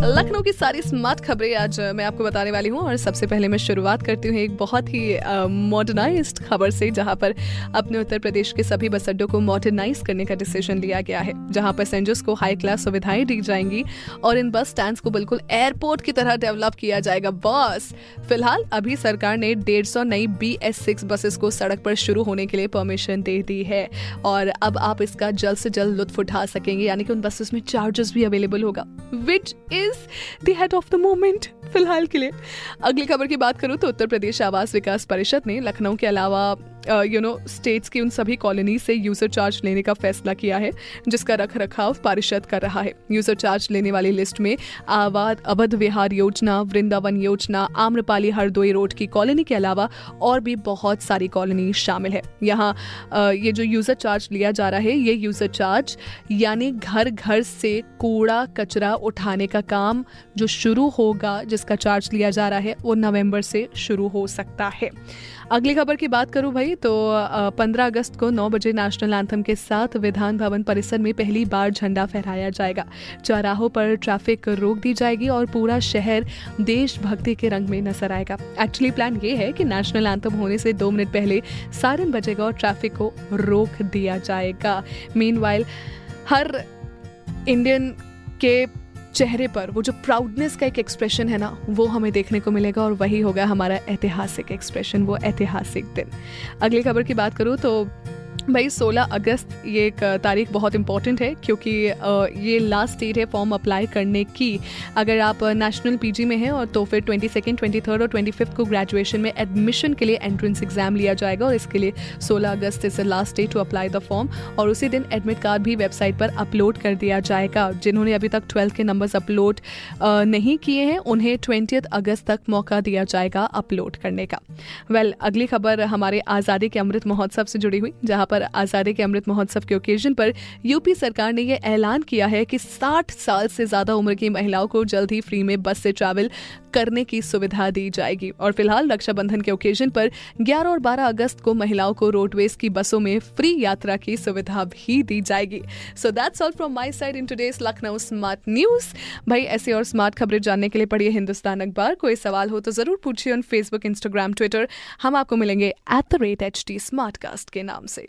लखनऊ की सारी स्मार्ट खबरें आज मैं आपको बताने वाली हूँ और सबसे पहले मैं शुरुआत करती हूँ एक बहुत ही मॉडर्नाइज्ड खबर से, जहाँ पर अपने उत्तर प्रदेश के सभी बस अड्डों को मॉडर्नाइज करने का डिसीज़न लिया गया है, जहाँ पैसेंजर्स को हाई क्लास सुविधाएँ दी जाएँगी और इन बस स्टैंड को बिल्कुल एयरपोर्ट की तरह डेवलप किया जाएगा। बस, फ़िलहाल अभी सरकार ने डेढ़ सौ नई बी एस सिक्स बसेस को सड़क पर शुरू होने के लिए परमिशन दे दी है और अब आप इसका जल्द से जल्द लुत्फ उठा सकेंगे, यानी कि उन बसेस में चार्जेस भी अवेलेबल होगा। Which is is the head of the moment फ़िलहाल के लिए। अगली खबर की बात करूँ तो उत्तर प्रदेश आवास विकास परिषद ने लखनऊ के अलावा यू नो स्टेट्स की उन सभी कॉलोनी से यूज़र चार्ज लेने का फैसला किया है, जिसका रख रखाव पारिषद कर रहा है। यूज़र चार्ज लेने वाली लिस्ट में आवाद, अवध विहार योजना, वृंदावन योजना, आम्रपाली हरदोई रोड की कॉलोनी के अलावा और भी बहुत सारी कॉलोनी शामिल है। यहाँ ये जो यूज़र चार्ज लिया जा रहा है, ये यूज़र चार्ज यानी घर घर से कूड़ा कचरा उठाने का काम जो शुरू होगा, जिसका चार्ज लिया जा रहा है, वो नवंबर से शुरू हो सकता है। अगली खबर की बात करूँ भाई तो पंद्रह अगस्त को नौ बजे नेशनल एंथम के साथ विधान भवन परिसर में पहली बार झंडा फहराया जाएगा। चौराहों पर ट्रैफ़िक रोक दी जाएगी और पूरा शहर देशभक्ति के रंग में नज़र आएगा। एक्चुअली प्लान ये है कि नेशनल एंथम होने से दो मिनट पहले सायरन बजेगा और ट्रैफ़िक को रोक दिया जाएगा। मीन हर इंडियन के चेहरे पर, वो जो प्राउडनेस का एक एक्सप्रेशन है ना, वो हमें देखने को मिलेगा और वही होगा हमारा ऐतिहासिक एक्सप्रेशन वो ऐतिहासिक दिन। अगली खबर की बात करूँ तो भाई 16 अगस्त ये एक तारीख बहुत इंपॉर्टेंट है क्योंकि ये लास्ट डेट है फॉर्म अप्लाई करने की। अगर आप नेशनल पीजी में हैं और तो फिर ट्वेंटी सेकेंड ट्वेंटी थर्ड और ट्वेंटी फिफ्थ को ग्रेजुएशन में एडमिशन के लिए एंट्रेंस एग्ज़ाम लिया जाएगा और इसके लिए 16 August is the last day to apply the form और उसी दिन एडमिट कार्ड भी वेबसाइट पर अपलोड कर दिया जाएगा। जिन्होंने अभी तक ट्वेल्थ के नंबर्स अपलोड नहीं किए हैं उन्हें ट्वेंटी अगस्त तक मौका दिया जाएगा अपलोड करने का। वेल well, अगली खबर हमारे आज़ादी के अमृत महोत्सव से जुड़ी हुई जहाँ पर आज़ादी के अमृत महोत्सव के ओकेजन पर यूपी सरकार ने यह ऐलान किया है कि 60 साल से ज़्यादा उम्र की महिलाओं को जल्द ही फ्री में बस से ट्रैवल करने की सुविधा दी जाएगी। और फ़िलहाल रक्षाबंधन के ओकेजन पर 11 और 12 अगस्त को महिलाओं को रोडवेज़ की बसों में फ्री यात्रा की सुविधा भी दी जाएगी। So that's all from my side in today's Lucknow smart news भाई, ऐसी और स्मार्ट खबरें जानने के लिए पढ़िए हिंदुस्तान अखबार। कोई सवाल हो तो ज़रूर पूछिए ऑन फेसबुक इंस्टाग्राम ट्विटर हम आपको मिलेंगे at the rate H T के नाम से।